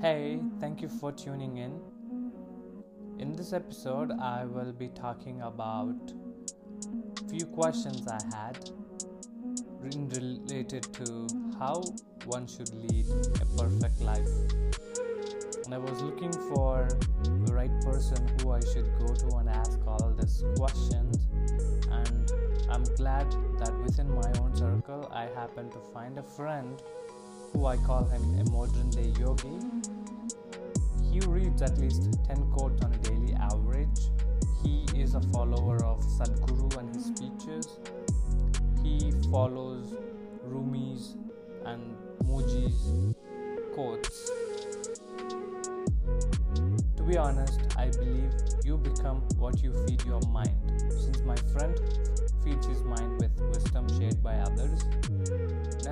Hey, thank you for tuning in. In this episode, I will be talking about few questions I had related to how one should lead a perfect life. And I was looking for the right person who I should go to and ask all these questions. And I'm glad that within my own circle, I happened to find a friend who I call him a modern day yogi. He reads at least 10 quotes on a daily average. He is a follower of Sadhguru and his speeches. He follows Rumi's and Mooji's quotes. To be honest, I believe you become what you feed your mind.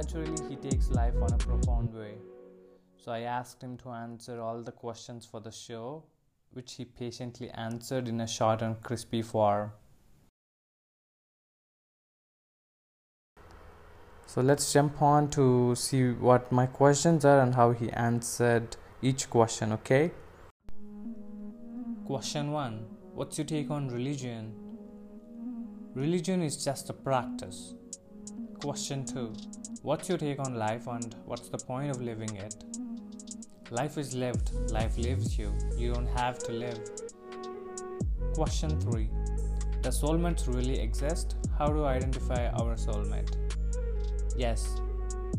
Naturally he takes life on a profound way. So I asked him to answer all the questions for the show, which he patiently answered in a short and crispy form. So let's jump on to see what my questions are and how he answered each question, okay? Question 1 What's your take on religion? Religion is just a practice. Question 2 What's your take on life and what's the point of living it? Life is lived, life lives you. You don't have to live. Question 3 Does soulmates really exist? How do I identify our soulmate? Yes,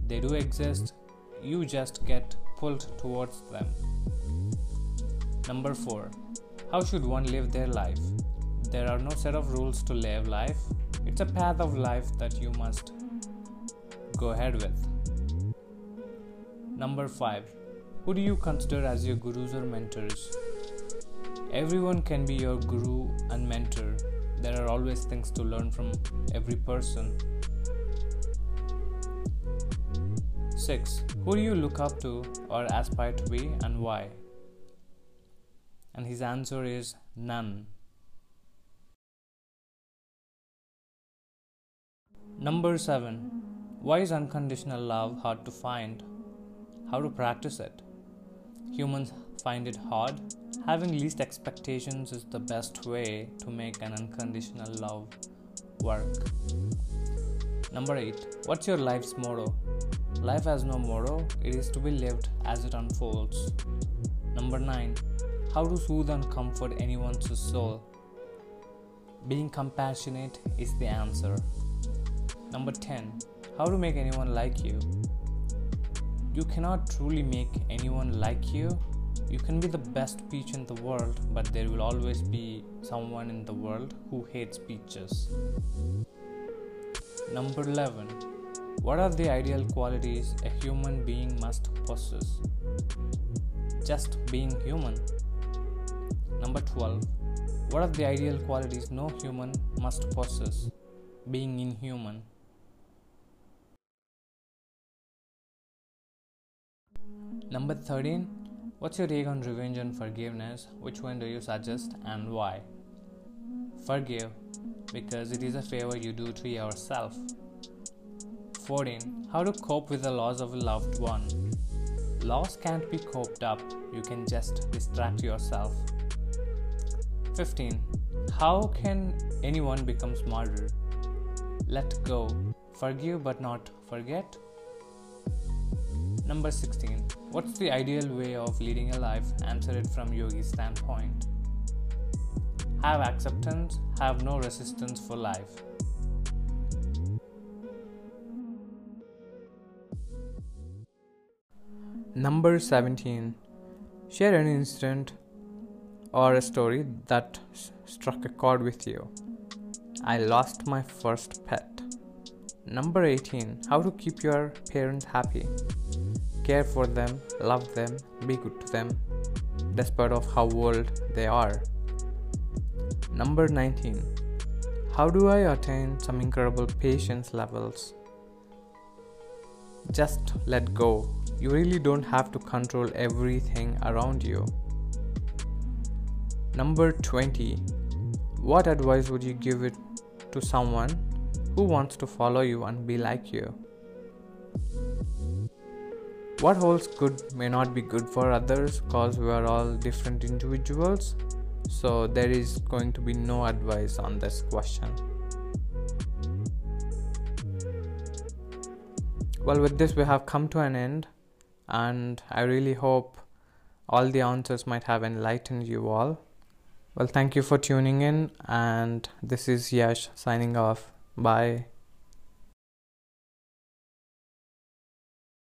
they do exist. You just get pulled towards them. Number 4 How should one live their life? There are no set of rules to live life. It's a path of life that you must go ahead with. Number 5 Who do you consider as your gurus or mentors? Everyone can be your guru and mentor. There are always things to learn from every person. 6. Who do you look up to or aspire to be and why? And his answer is none. Number 7. Why is unconditional love hard to find? How to practice it? Humans find it hard. Having least expectations is the best way to make an unconditional love work. Number 8. What's your life's motto? Life has no motto, it is to be lived as it unfolds. Number 9. How to soothe and comfort anyone's soul? Being compassionate is the answer. Number 10. How to make anyone like you? You cannot truly make anyone like you. You can be the best peach in the world, but there will always be someone in the world who hates peaches. Number 11. What are the ideal qualities a human being must possess? Just being human. Number 12. What are the ideal qualities no human must possess? Being inhuman. Number 13. What's your take on revenge and forgiveness? Which one do you suggest and why? Forgive because it is a favor you do to yourself. 14. How to cope with the loss of a loved one. Loss can't be coped up, you can just distract yourself. 15. How can anyone become smarter? Let go. Forgive but not forget. Number 16. What's the ideal way of leading a life? Answer it from Yogi's standpoint. Have acceptance, have no resistance for life. Number 17. Share an incident or a story that struck a chord with you. I lost my first pet. Number 18. How to keep your parents happy. Care for them, love them, be good to them, despite of how old they are. Number 19. How do I attain some incredible patience levels? Just let go. You really don't have to control everything around you. Number 20. What advice would you give it to someone who wants to follow you and be like you? what holds good may not be good for others because we are all different individuals. So there is going to be no advice on this question. Well with this we have come to an end and i really hope all the answers might have enlightened you all. Well thank you for tuning in and this is yash signing off bye